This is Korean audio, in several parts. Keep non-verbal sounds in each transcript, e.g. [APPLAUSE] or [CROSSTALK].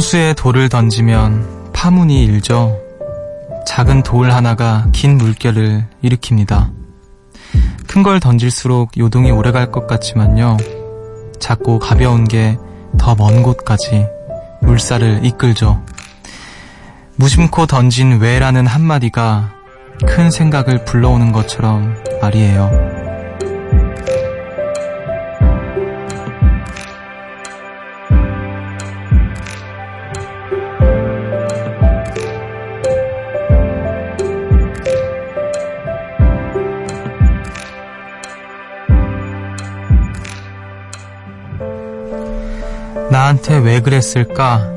호수에 돌을 던지면 파문이 일죠. 작은 돌 하나가 긴 물결을 일으킵니다. 큰 걸 던질수록 요동이 오래 갈 것 같지만요. 작고 가벼운 게 더 먼 곳까지 물살을 이끌죠. 무심코 던진 왜라는 한마디가 큰 생각을 불러오는 것처럼 말이에요. 나한테 왜 그랬을까?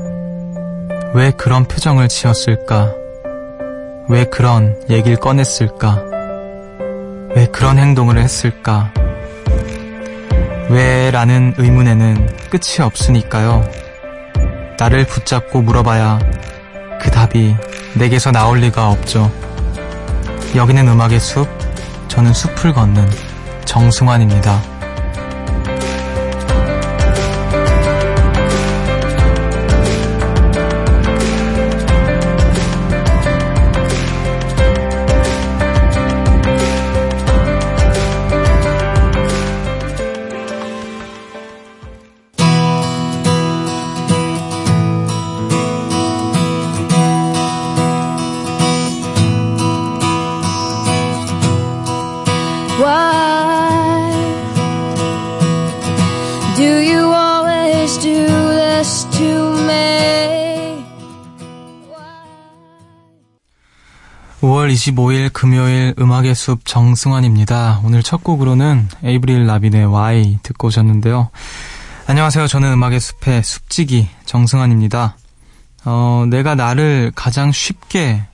왜 그런 표정을 지었을까? 왜 그런 얘기를 꺼냈을까? 왜 그런 행동을 했을까? 왜 라는 의문에는 끝이 없으니까요. 나를 붙잡고 물어봐야 그 답이 내게서 나올 리가 없죠. 여기는 음악의 숲, 저는 숲을 걷는 정승환입니다. 25일 금요일 음악의 숲 정승환입니다. 오늘 첫 곡으로는 에이브릴 라빈의 Y 듣고 오셨는데요. 안녕하세요. 저는 음악의 숲의 숲지기 정승환입니다. 어, 내가 나를 가장 쉽게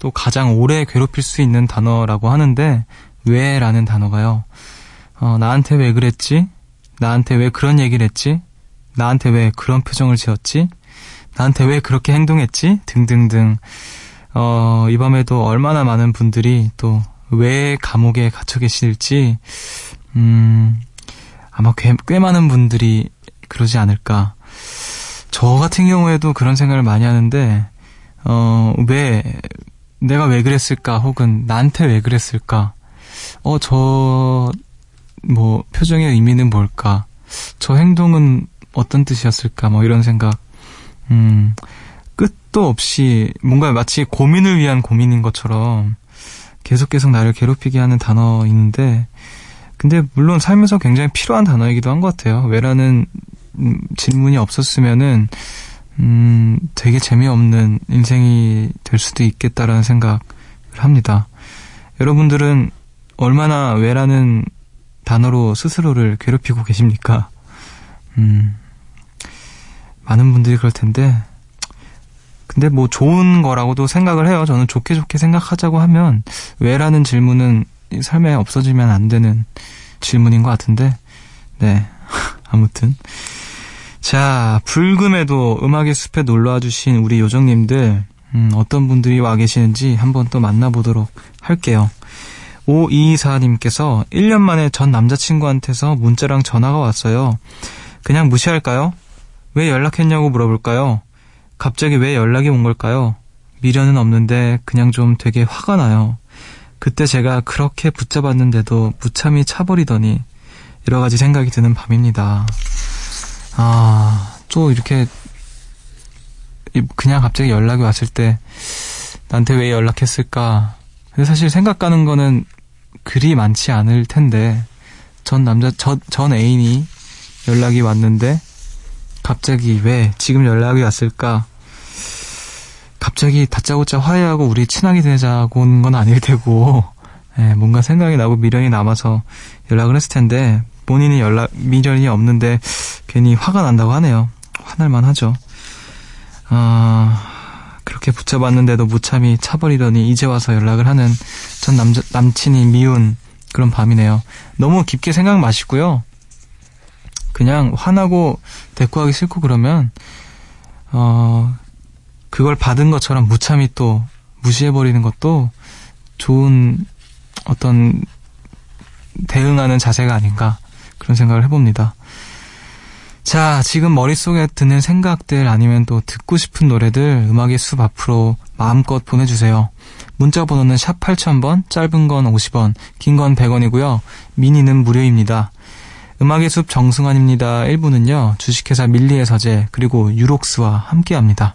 또 가장 오래 괴롭힐 수 있는 단어라고 하는데 왜 라는 단어가요. 어, 나한테 왜 그랬지? 나한테 왜 그런 얘기를 했지? 나한테 왜 그런 표정을 지었지? 나한테 왜 그렇게 행동했지? 등등등. 어, 이 밤에도 얼마나 많은 분들이 또 왜 감옥에 갇혀 계실지, 음, 아마 꽤, 꽤 많은 분들이 그러지 않을까. 저 같은 경우에도 그런 생각을 많이 하는데, 어, 왜, 내가 왜 그랬을까? 혹은 나한테 왜 그랬을까? 어, 저, 뭐 표정의 의미는 뭘까? 저 행동은 어떤 뜻이었을까? 뭐 이런 생각. 음, 끝도 없이 뭔가 마치 고민을 위한 고민인 것처럼 계속 계속 나를 괴롭히게 하는 단어인데 근데 물론 삶에서 굉장히 필요한 단어이기도 한 것 같아요. 왜라는 음, 질문이 없었으면은 음, 되게 재미없는 인생이 될 수도 있겠다라는 생각을 합니다. 여러분들은 얼마나 왜라는 단어로 스스로를 괴롭히고 계십니까? 음, 많은 분들이 그럴 텐데, 근데 뭐 좋은 거라고도 생각을 해요. 저는 좋게 좋게 생각하자고 하면, 왜라는 질문은 삶에 없어지면 안 되는 질문인 것 같은데, 네. [LAUGHS] 아무튼. 자, 불금에도 음악의 숲에 놀러와 주신 우리 요정님들, 음, 어떤 분들이 와 계시는지 한번 또 만나보도록 할게요. 5224님께서 1년 만에 전 남자친구한테서 문자랑 전화가 왔어요. 그냥 무시할까요? 왜 연락했냐고 물어볼까요? 갑자기 왜 연락이 온 걸까요? 미련은 없는데 그냥 좀 되게 화가 나요. 그때 제가 그렇게 붙잡았는데도 무참히 차버리더니 여러 가지 생각이 드는 밤입니다. 아, 또 이렇게 그냥 갑자기 연락이 왔을 때 나한테 왜 연락했을까? 근데 사실 생각 가는 거는 그리 많지 않을 텐데 전 남자 저, 전 애인이 연락이 왔는데 갑자기 왜 지금 연락이 왔을까? 갑자기 다짜고짜 화해하고 우리 친하게 되자고 온 건 아닐 테고 [LAUGHS] 예, 뭔가 생각이 나고 미련이 남아서 연락을 했을 텐데 본인이 연락 미련이 없는데 괜히 화가 난다고 하네요. 화날만 하죠. 아 그렇게 붙잡았는데도 무참히 차버리더니 이제 와서 연락을 하는 전 남자, 남친이 미운 그런 밤이네요. 너무 깊게 생각 마시고요. 그냥 화나고 대꾸하기 싫고 그러면, 어, 그걸 받은 것처럼 무참히 또 무시해버리는 것도 좋은 어떤 대응하는 자세가 아닌가 그런 생각을 해봅니다. 자, 지금 머릿속에 드는 생각들 아니면 또 듣고 싶은 노래들 음악의 숲 앞으로 마음껏 보내주세요. 문자 번호는 샵 8000번, 짧은 건 50원, 긴 건 100원이고요. 미니는 무료입니다. 음악의 숲 정승환입니다. 1부는요, 주식회사 밀리의 서재, 그리고 유록스와 함께 합니다.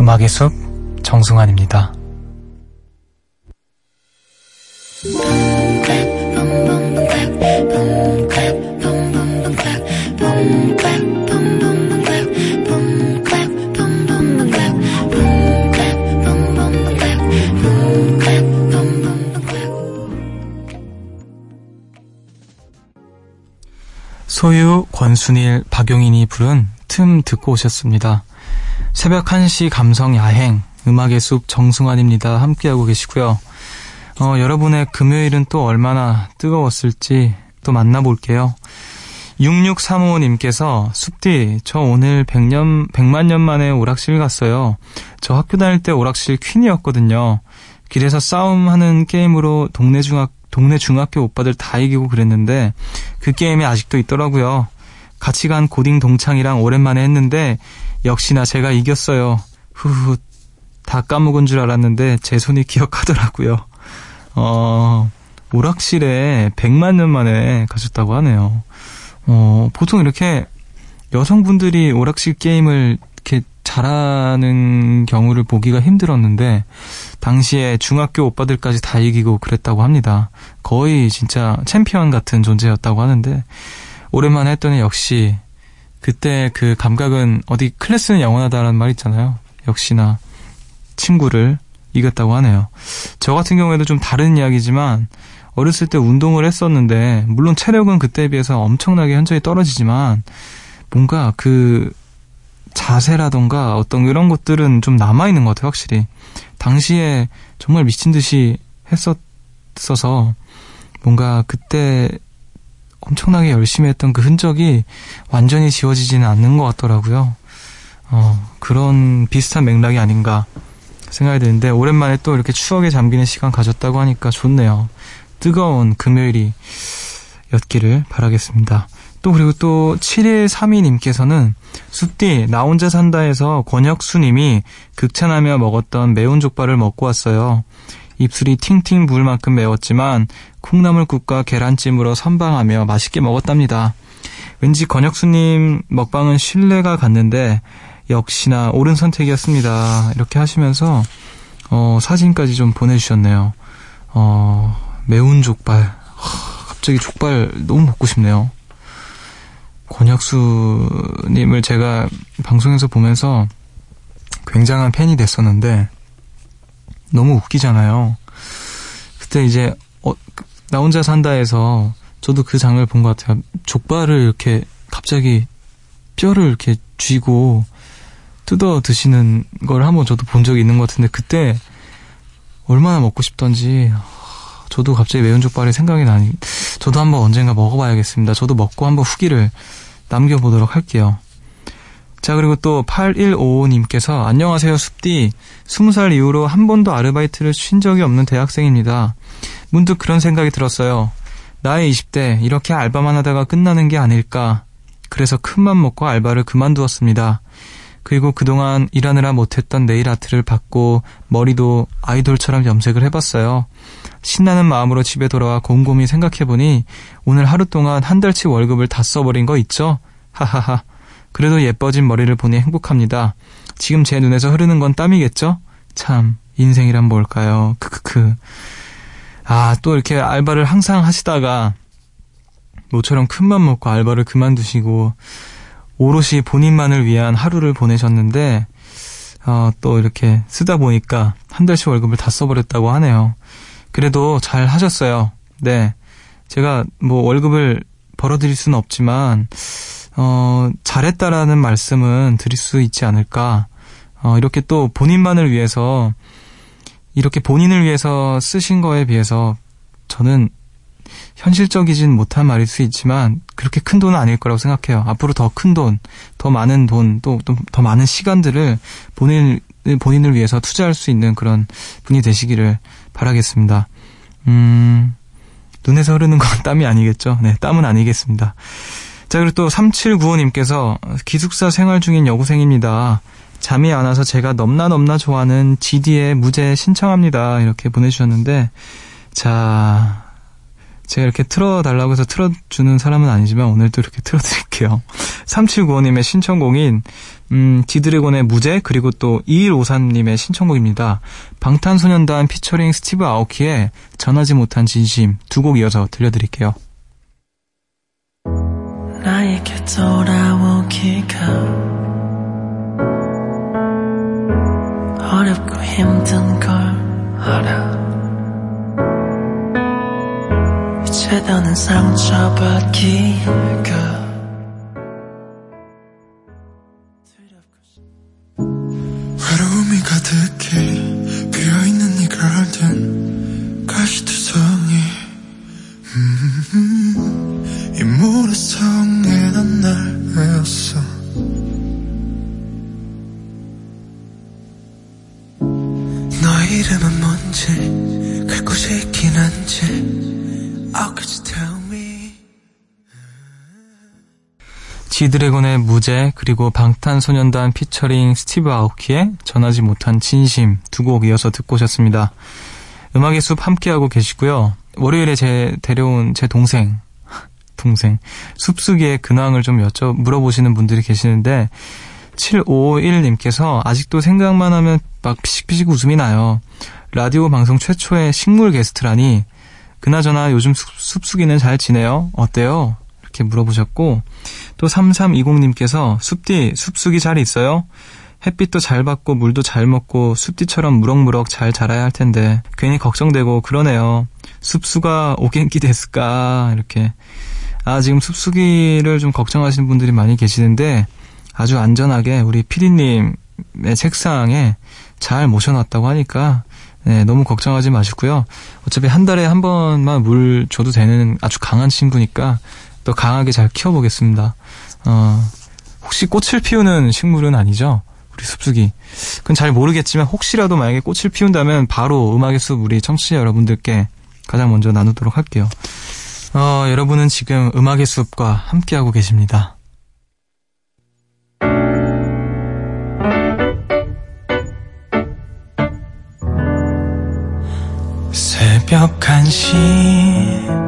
음악의 숲 정승환입니다. 소유, 권순일, 박용인이 부른 틈 듣고 오셨습니다. 새벽 1시 감성 야행, 음악의 숲 정승환입니다. 함께하고 계시고요. 어, 여러분의 금요일은 또 얼마나 뜨거웠을지 또 만나볼게요. 6635님께서 숲디, 저 오늘 100년, 100만 년 만에 오락실 갔어요. 저 학교 다닐 때 오락실 퀸이었거든요. 길에서 싸움하는 게임으로 동네 중학 동네 중학교 오빠들 다 이기고 그랬는데 그 게임이 아직도 있더라고요. 같이 간 고딩 동창이랑 오랜만에 했는데 역시나 제가 이겼어요. 후후 다 까먹은 줄 알았는데 제 손이 기억하더라고요. 어, 오락실에 100만 년 만에 가셨다고 하네요. 어, 보통 이렇게 여성분들이 오락실 게임을 이렇게 잘하는 경우를 보기가 힘들었는데 당시에 중학교 오빠들까지 다 이기고 그랬다고 합니다. 거의 진짜 챔피언 같은 존재였다고 하는데 오랜만에 했더니 역시 그때 그 감각은 어디 클래스는 영원하다라는 말 있잖아요. 역시나 친구를 이겼다고 하네요. 저 같은 경우에도 좀 다른 이야기지만 어렸을 때 운동을 했었는데 물론 체력은 그때에 비해서 엄청나게 현저히 떨어지지만 뭔가 그 자세라던가 어떤 이런 것들은 좀 남아있는 것 같아요, 확실히. 당시에 정말 미친 듯이 했었어서 뭔가 그때 엄청나게 열심히 했던 그 흔적이 완전히 지워지지는 않는 것 같더라고요. 어, 그런 비슷한 맥락이 아닌가 생각이 드는데 오랜만에 또 이렇게 추억에 잠기는 시간 가졌다고 하니까 좋네요. 뜨거운 금요일이 였기를 바라겠습니다. 또 그리고 또 7132님께서는 숲디 나 혼자 산다에서 권혁수님이 극찬하며 먹었던 매운 족발을 먹고 왔어요. 입술이 팅팅 부을 만큼 매웠지만 콩나물국과 계란찜으로 선방하며 맛있게 먹었답니다. 왠지 권혁수님 먹방은 신뢰가 갔는데 역시나 옳은 선택이었습니다. 이렇게 하시면서 어, 사진까지 좀 보내주셨네요. 어, 매운 족발. 하, 갑자기 족발 너무 먹고 싶네요. 권혁수님을 제가 방송에서 보면서 굉장한 팬이 됐었는데 너무 웃기잖아요. 그때 이제 어, 나 혼자 산다에서 저도 그 장을 본 것 같아요. 족발을 이렇게 갑자기 뼈를 이렇게 쥐고 뜯어 드시는 걸 한번 저도 본 적이 있는 것 같은데 그때 얼마나 먹고 싶던지 저도 갑자기 매운 족발이 생각이 나니 저도 한번 언젠가 먹어봐야겠습니다. 저도 먹고 한번 후기를 남겨보도록 할게요. 자, 그리고 또 8155님께서 안녕하세요, 숲디. 20살 이후로 한 번도 아르바이트를 쉰 적이 없는 대학생입니다. 문득 그런 생각이 들었어요. 나의 20대 이렇게 알바만 하다가 끝나는 게 아닐까. 그래서 큰맘 먹고 알바를 그만두었습니다. 그리고 그동안 일하느라 못했던 네일 아트를 받고 머리도 아이돌처럼 염색을 해봤어요. 신나는 마음으로 집에 돌아와 곰곰이 생각해보니 오늘 하루 동안 한 달치 월급을 다 써버린 거 있죠? 하하하. 그래도 예뻐진 머리를 보니 행복합니다. 지금 제 눈에서 흐르는 건 땀이겠죠? 참, 인생이란 뭘까요? 크크크. 아, 또 이렇게 알바를 항상 하시다가 모처럼 큰맘 먹고 알바를 그만두시고 오롯이 본인만을 위한 하루를 보내셨는데 어, 또 이렇게 쓰다 보니까 한 달씩 월급을 다 써버렸다고 하네요. 그래도 잘 하셨어요. 네. 제가 뭐 월급을 벌어드릴 수는 없지만, 어, 잘했다라는 말씀은 드릴 수 있지 않을까. 어, 이렇게 또 본인만을 위해서, 이렇게 본인을 위해서 쓰신 거에 비해서 저는 현실적이진 못한 말일 수 있지만 그렇게 큰 돈은 아닐 거라고 생각해요. 앞으로 더 큰 돈, 더 많은 돈, 또 더 많은 시간들을 본인 본인을 위해서 투자할 수 있는 그런 분이 되시기를 바라겠습니다. 음, 눈에서 흐르는 건 [LAUGHS] 땀이 아니겠죠? 네, 땀은 아니겠습니다. 자, 그리고 또 3795님께서 기숙사 생활 중인 여고생입니다. 잠이 안 와서 제가 넘나 넘나 좋아하는 GD의 무죄 신청합니다. 이렇게 보내주셨는데, 자, 제가 이렇게 틀어달라고 해서 틀어주는 사람은 아니지만 오늘도 이렇게 틀어드릴게요. [LAUGHS] 3795님의 신청곡인 음, 지드래곤의 무죄 그리고 또 2153님의 신청곡입니다. 방탄소년단 피처링 스티브 아오키의 전하지 못한 진심 두 곡 이어서 들려드릴게요. 나에게 돌아오기가 어렵고 힘든 걸 알아. 이제 더는 상처받기가 지드래곤의 무죄 그리고 방탄소년단 피처링 스티브 아오키의 전하지 못한 진심 두 곡 이어서 듣고 오셨습니다. 음악의 숲 함께하고 계시고요. 월요일에 제 데려온 제 동생 [LAUGHS] 동생 숲수기의 근황을 좀 여쭤 물어보시는 분들이 계시는데 7551님께서 아직도 생각만 하면 막 피식피식 웃음이 나요. 라디오 방송 최초의 식물 게스트라니 그나저나 요즘 숲수기는 잘 지내요? 어때요? 이렇게 물어보셨고 또 3320님께서 숲디 숲수기 잘 있어요? 햇빛도 잘 받고 물도 잘 먹고 숲디처럼 무럭무럭 잘 자라야 할 텐데 괜히 걱정되고 그러네요. 숲수가 오겐기 됐을까 이렇게 아 지금 숲수기를 좀 걱정하시는 분들이 많이 계시는데 아주 안전하게 우리 피디님의 책상에 잘 모셔놨다고 하니까 네, 너무 걱정하지 마시고요. 어차피 한 달에 한 번만 물 줘도 되는 아주 강한 친구니까 또 강하게 잘 키워보겠습니다. 어, 혹시 꽃을 피우는 식물은 아니죠? 우리 숲수기. 그건 잘 모르겠지만 혹시라도 만약에 꽃을 피운다면 바로 음악의 숲 우리 청취자 여러분들께 가장 먼저 나누도록 할게요. 어, 여러분은 지금 음악의 숲과 함께하고 계십니다. 새벽 1시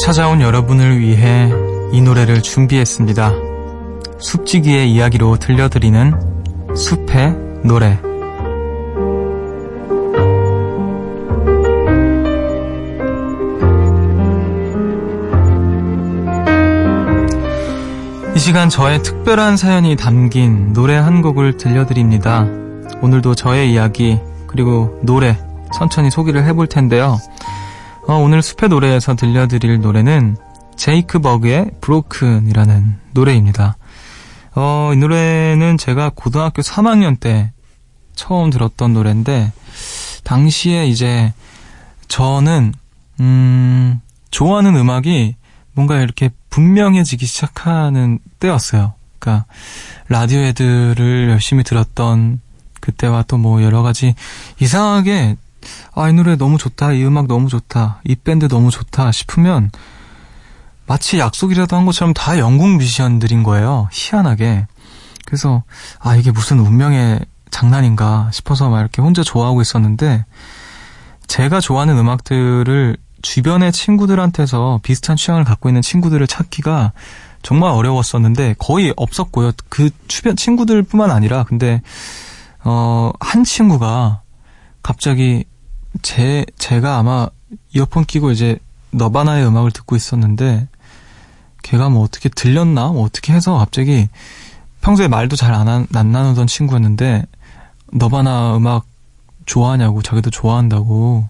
찾아온 여러분을 위해 이 노래를 준비했습니다. 숲지기의 이야기로 들려드리는 숲의 노래. 이 시간 저의 특별한 사연이 담긴 노래 한 곡을 들려드립니다. 오늘도 저의 이야기, 그리고 노래 천천히 소개를 해볼 텐데요. 어, 오늘 숲의 노래에서 들려드릴 노래는 제이크 버그의 브로큰이라는 노래입니다. 어, 이 노래는 제가 고등학교 3학년 때 처음 들었던 노래인데, 당시에 이제 저는, 음, 좋아하는 음악이 뭔가 이렇게 분명해지기 시작하는 때였어요. 그러니까, 라디오 애들을 열심히 들었던 그때와 또 뭐 여러 가지 이상하게 아, 이 노래 너무 좋다, 이 음악 너무 좋다, 이 밴드 너무 좋다 싶으면 마치 약속이라도 한 것처럼 다 영국 뮤지션들인 거예요. 희한하게. 그래서 아 이게 무슨 운명의 장난인가 싶어서 막 이렇게 혼자 좋아하고 있었는데 제가 좋아하는 음악들을 주변의 친구들한테서 비슷한 취향을 갖고 있는 친구들을 찾기가 정말 어려웠었는데 거의 없었고요. 그 주변 친구들뿐만 아니라 근데 어 한 친구가 갑자기 제 제가 아마 이어폰 끼고 이제 너바나의 음악을 듣고 있었는데 걔가 뭐 어떻게 들렸나 뭐 어떻게 해서 갑자기 평소에 말도 잘안 안 나누던 친구였는데 너바나 음악 좋아하냐고 자기도 좋아한다고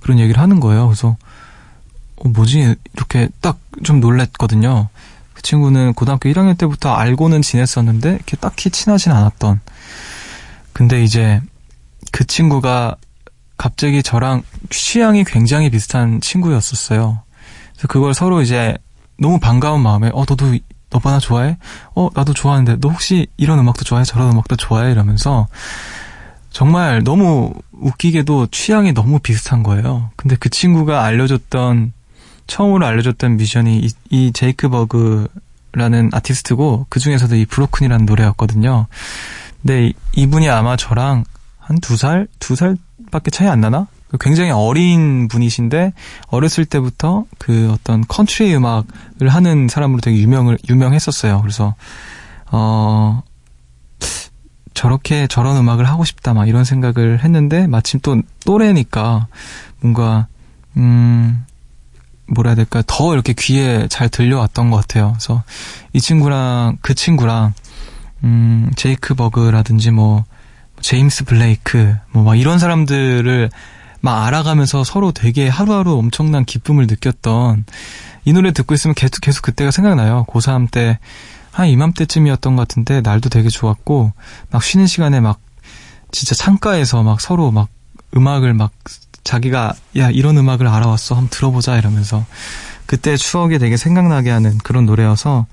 그런 얘기를 하는 거예요. 그래서 어, 뭐지 이렇게 딱 좀 놀랬거든요. 그 친구는 고등학교 1학년 때부터 알고는 지냈었는데 이렇게 딱히 친하진 않았던. 근데 이제 그 친구가 갑자기 저랑 취향이 굉장히 비슷한 친구였었어요. 그래서 그걸 서로 이제 너무 반가운 마음에 어 너도 너바나 좋아해? 어 나도 좋아하는데 너 혹시 이런 음악도 좋아해? 저런 음악도 좋아해? 이러면서 정말 너무 웃기게도 취향이 너무 비슷한 거예요. 근데 그 친구가 알려줬던 처음으로 알려줬던 미션이 이, 이 제이크 버그라는 아티스트고 그 중에서도 이 브로큰이라는 노래였거든요. 근데 이분이 아마 저랑 한 두 살, 두 살밖에 차이 안 나나? 굉장히 어린 분이신데 어렸을 때부터 그 어떤 컨트리 음악을 하는 사람으로 되게 유명을 유명했었어요. 그래서 어 저렇게 저런 음악을 하고 싶다 막 이런 생각을 했는데 마침 또 또래니까 뭔가 음 뭐라 해야 될까 더 이렇게 귀에 잘 들려왔던 것 같아요. 그래서 이 친구랑 그 친구랑 음 제이크 버그라든지 뭐 제임스 블레이크 뭐 막 이런 사람들을 막 알아가면서 서로 되게 하루하루 엄청난 기쁨을 느꼈던 이 노래 듣고 있으면 계속 계속 그때가 생각나요. 고3 때 한 이맘때쯤이었던 것 같은데 날도 되게 좋았고 막 쉬는 시간에 막 진짜 창가에서 막 서로 막 음악을 막 자기가 야 이런 음악을 알아왔어 한번 들어보자 이러면서 그때 추억이 되게 생각나게 하는 그런 노래여서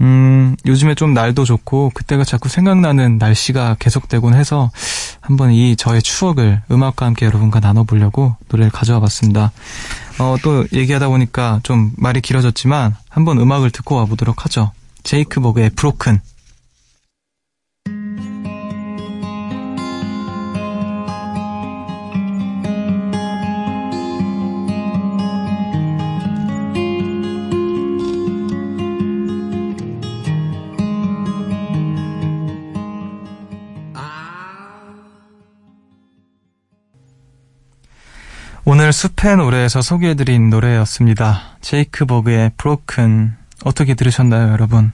음 요즘에 좀 날도 좋고 그때가 자꾸 생각나는 날씨가 계속되곤 해서 한번 이 저의 추억을 음악과 함께 여러분과 나눠보려고 노래를 가져와 봤습니다. 어, 또 얘기하다 보니까 좀 말이 길어졌지만 한번 음악을 듣고 와보도록 하죠. 제이크 버그의 브로큰 오늘 숲의 노래에서 소개해드린 노래였습니다. 제이크 버그의 브로큰 어떻게 들으셨나요, 여러분?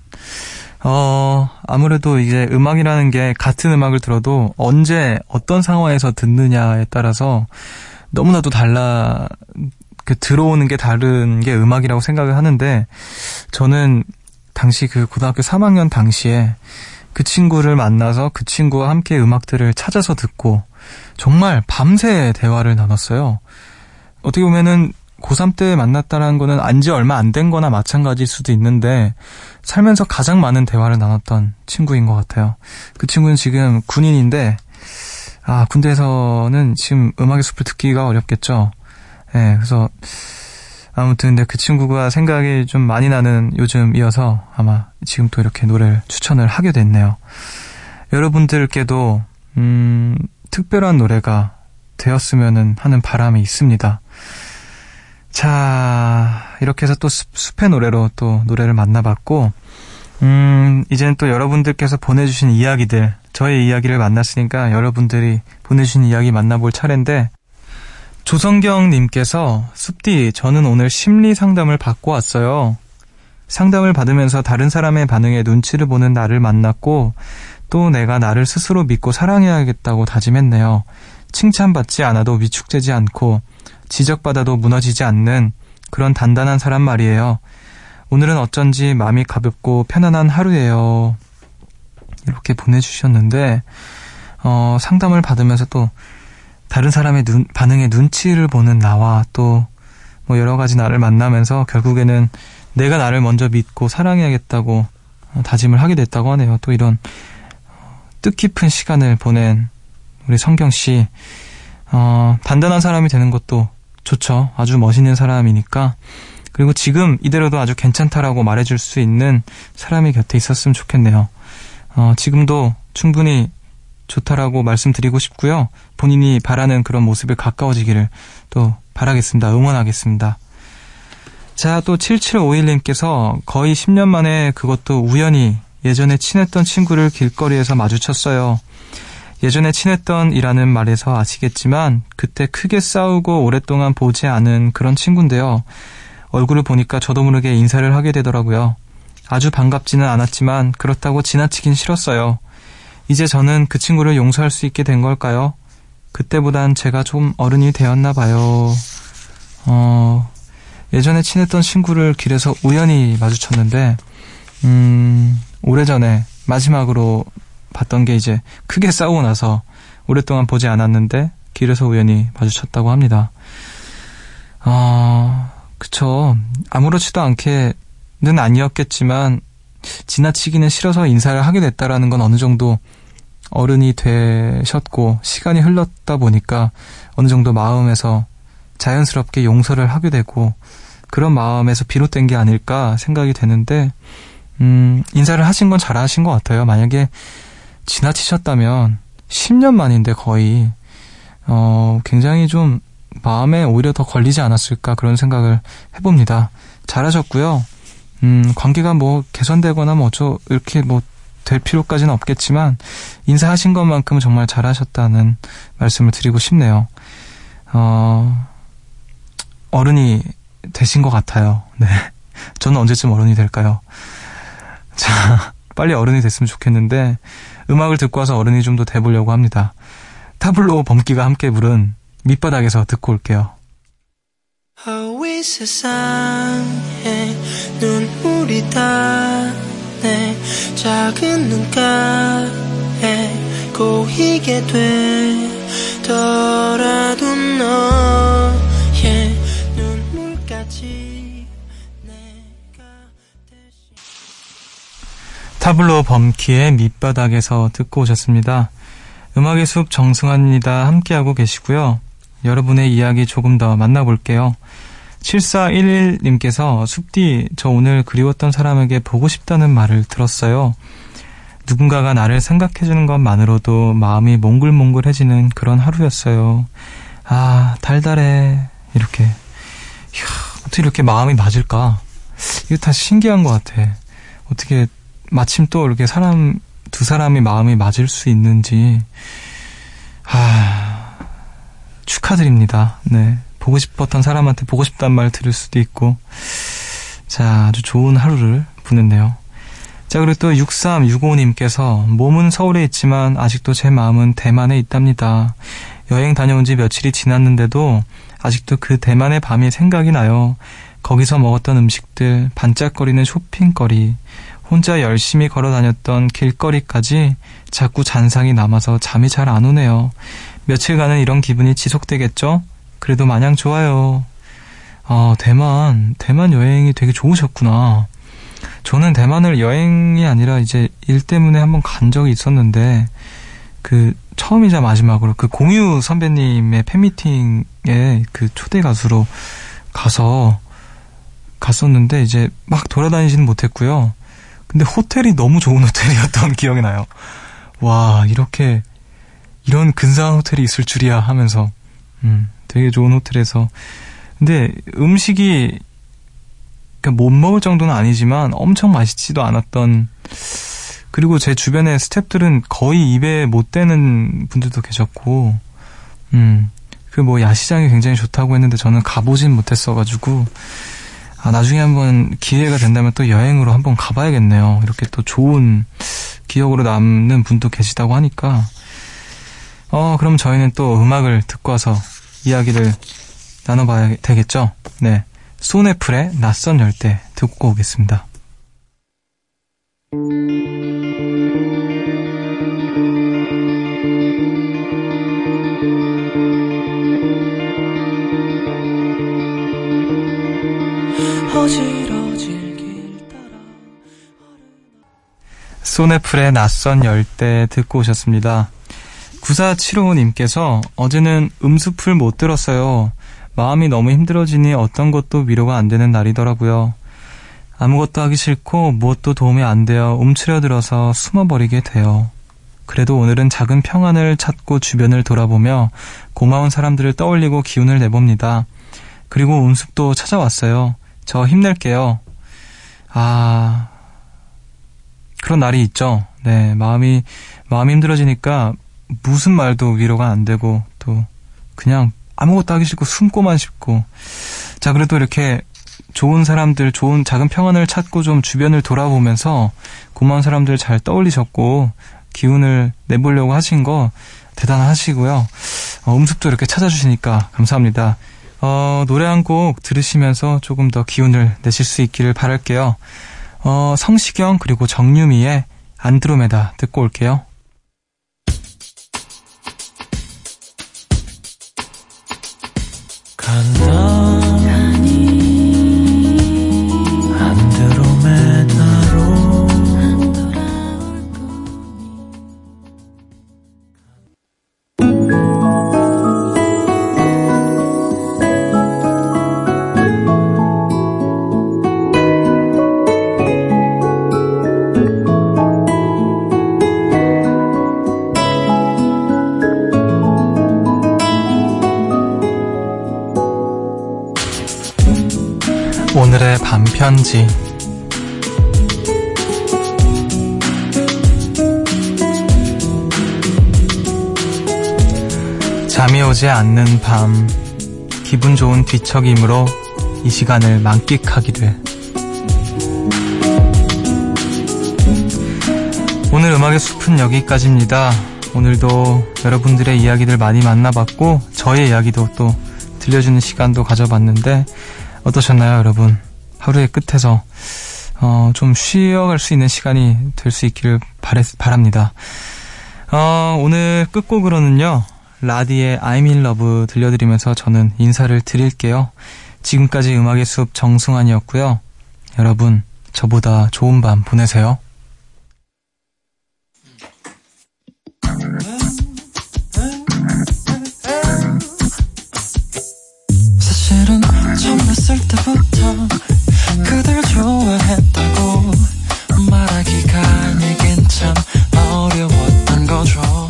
어, 아무래도 이제 음악이라는 게 같은 음악을 들어도 언제 어떤 상황에서 듣느냐에 따라서 너무나도 달라 그 들어오는 게 다른 게 음악이라고 생각을 하는데 저는 당시 그 고등학교 3학년 당시에 그 친구를 만나서 그 친구와 함께 음악들을 찾아서 듣고 정말 밤새 대화를 나눴어요. 어떻게 보면은 고3 때 만났다라는 거는 안 지 얼마 안 된 거나 마찬가지일 수도 있는데 살면서 가장 많은 대화를 나눴던 친구인 것 같아요. 그 친구는 지금 군인인데 아 군대에서는 지금 음악의 숲을 듣기가 어렵겠죠. 예, 네, 그래서 아무튼 근데 그 친구가 생각이 좀 많이 나는 요즘이어서 아마 지금 또 이렇게 노래를 추천을 하게 됐네요. 여러분들께도 음 특별한 노래가 되었으면 하는 바람이 있습니다. 자, 이렇게 해서 또 숲, 의 노래로 또 노래를 만나봤고, 음, 이제는 또 여러분들께서 보내주신 이야기들, 저의 이야기를 만났으니까 여러분들이 보내주신 이야기 만나볼 차례인데, 조성경님께서, 숲디, 저는 오늘 심리 상담을 받고 왔어요. 상담을 받으면서 다른 사람의 반응에 눈치를 보는 나를 만났고, 또 내가 나를 스스로 믿고 사랑해야겠다고 다짐했네요. 칭찬받지 않아도 위축되지 않고 지적받아도 무너지지 않는 그런 단단한 사람 말이에요. 오늘은 어쩐지 마음이 가볍고 편안한 하루예요. 이렇게 보내주셨는데, 어, 상담을 받으면서 또 다른 사람의 눈, 반응에 눈치를 보는 나와 또 뭐 여러 가지 나를 만나면서 결국에는 내가 나를 먼저 믿고 사랑해야겠다고 다짐을 하게 됐다고 하네요. 또 이런 뜻깊은 시간을 보낸 우리 성경 씨, 어, 단단한 사람이 되는 것도 좋죠. 아주 멋있는 사람이니까 그리고 지금 이대로도 아주 괜찮다라고 말해줄 수 있는 사람이 곁에 있었으면 좋겠네요. 어, 지금도 충분히 좋다라고 말씀드리고 싶고요. 본인이 바라는 그런 모습에 가까워지기를 또 바라겠습니다. 응원하겠습니다. 자, 또 7751님께서 거의 10년 만에 그것도 우연히 예전에 친했던 친구를 길거리에서 마주쳤어요. 예전에 친했던 이라는 말에서 아시겠지만 그때 크게 싸우고 오랫동안 보지 않은 그런 친구인데요. 얼굴을 보니까 저도 모르게 인사를 하게 되더라고요. 아주 반갑지는 않았지만 그렇다고 지나치긴 싫었어요. 이제 저는 그 친구를 용서할 수 있게 된 걸까요? 그때보단 제가 좀 어른이 되었나 봐요. 어, 예전에 친했던 친구를 길에서 우연히 마주쳤는데, 음, 오래전에 마지막으로 봤던 게 이제 크게 싸우고 나서 오랫동안 보지 않았는데 길에서 우연히 마주쳤다고 합니다. 어, 그쵸. 아무렇지도 않게는 아니었겠지만 지나치기는 싫어서 인사를 하게 됐다라는 건 어느 정도 어른이 되셨고 시간이 흘렀다 보니까 어느 정도 마음에서 자연스럽게 용서를 하게 되고 그런 마음에서 비롯된 게 아닐까 생각이 되는데 음, 인사를 하신 건 잘하신 것 같아요. 만약에 지나치셨다면 10년 만인데 거의 어, 굉장히 좀 마음에 오히려 더 걸리지 않았을까 그런 생각을 해봅니다. 잘하셨고요. 음, 관계가 뭐 개선되거나 뭐저 이렇게 뭐 될 필요까지는 없겠지만 인사하신 것만큼 정말 잘하셨다는 말씀을 드리고 싶네요. 어, 어른이 되신 것 같아요. 네. [LAUGHS] 저는 언제쯤 어른이 될까요? 자, 빨리 어른이 됐으면 좋겠는데 음악을 듣고 와서 어른이 좀 더 돼보려고 합니다. 타블로 범기가 함께 부른 밑바닥에서 듣고 올게요. 이 세상에 눈물이 다내 작은 눈가에 고이게 되더라도 너 타블로 범키의 밑바닥에서 듣고 오셨습니다. 음악의 숲 정승환입니다. 함께하고 계시고요. 여러분의 이야기 조금 더 만나볼게요. 7411님께서 숲디, 저 오늘 그리웠던 사람에게 보고 싶다는 말을 들었어요. 누군가가 나를 생각해주는 것만으로도 마음이 몽글몽글해지는 그런 하루였어요. 아, 달달해. 이렇게. 이야, 어떻게 이렇게 마음이 맞을까? 이거 다 신기한 것 같아. 어떻게 마침 또 이렇게 사람, 두 사람이 마음이 맞을 수 있는지. 아, 축하드립니다. 네. 보고 싶었던 사람한테 보고 싶단 말 들을 수도 있고. 자, 아주 좋은 하루를 보냈네요. 자, 그리고 또 6365님께서 몸은 서울에 있지만 아직도 제 마음은 대만에 있답니다. 여행 다녀온 지 며칠이 지났는데도 아직도 그 대만의 밤이 생각이 나요. 거기서 먹었던 음식들, 반짝거리는 쇼핑거리, 혼자 열심히 걸어 다녔던 길거리까지 자꾸 잔상이 남아서 잠이 잘 안 오네요. 며칠간은 이런 기분이 지속되겠죠? 그래도 마냥 좋아요. 아, 대만, 대만 여행이 되게 좋으셨구나. 저는 대만을 여행이 아니라 이제 일 때문에 한번 간 적이 있었는데, 그, 처음이자 마지막으로 그 공유 선배님의 팬미팅에 그 초대 가수로 가서 갔었는데, 이제 막 돌아다니지는 못했고요. 근데 호텔이 너무 좋은 호텔이었던 [LAUGHS] 기억이 나요. 와, 이렇게, 이런 근사한 호텔이 있을 줄이야 하면서, 음, 되게 좋은 호텔에서. 근데 음식이 그러니까 못 먹을 정도는 아니지만 엄청 맛있지도 않았던 그리고 제 주변에 스탭들은 거의 입에 못 대는 분들도 계셨고 음. 그 뭐 야시장이 굉장히 좋다고 했는데 저는 가보진 못했어가지고 아, 나중에 한번 기회가 된다면 또 여행으로 한번 가봐야겠네요. 이렇게 또 좋은 기억으로 남는 분도 계시다고 하니까. 어, 그럼 저희는 또 음악을 듣고 와서 이야기를 나눠봐야 되겠죠? 네. 소네풀의 낯선 열대 듣고 오겠습니다. 소네풀의 낯선 열대 듣고 오셨습니다. 9475님께서 어제는 음수풀 못 들었어요. 마음이 너무 힘들어지니 어떤 것도 위로가 안 되는 날이더라고요. 아무것도 하기 싫고 무엇도 도움이 안 되어 움츠려들어서 숨어버리게 돼요. 그래도 오늘은 작은 평안을 찾고 주변을 돌아보며 고마운 사람들을 떠올리고 기운을 내봅니다. 그리고 운숙도 찾아왔어요. 저 힘낼게요. 아, 그런 날이 있죠. 네, 마음이, 마음이 힘들어지니까 무슨 말도 위로가 안 되고 또 그냥 아무것도 하기 싫고 숨고만 싶고. 자, 그래도 이렇게 좋은 사람들, 좋은 작은 평안을 찾고 좀 주변을 돌아보면서 고마운 사람들 잘 떠올리셨고 기운을 내보려고 하신 거 대단하시고요. 어, 음습도 이렇게 찾아주시니까 감사합니다. 어, 노래 한 곡 들으시면서 조금 더 기운을 내실 수 있기를 바랄게요. 어, 성시경 그리고 정유미의 안드로메다 듣고 올게요. 오늘 반편지 잠이 오지 않는 밤 기분 좋은 뒤척임으로 이 시간을 만끽하기를 오늘 음악의 숲은 여기까지입니다. 오늘도 여러분들의 이야기들 많이 만나봤고 저의 이야기도 또 들려주는 시간도 가져봤는데 어떠셨나요, 여러분? 하루의 끝에서 어, 좀 쉬어갈 수 있는 시간이 될 수 있기를 바랬, 바랍니다. 어, 오늘 끝곡으로는요, 라디의 I'm in love 들려드리면서 저는 인사를 드릴게요. 지금까지 음악의 숲 정승환이었고요. 여러분, 저보다 좋은 밤 보내세요. 사실은 그댈 좋아했다고 말하기가 내겐 참 어려웠던 거죠.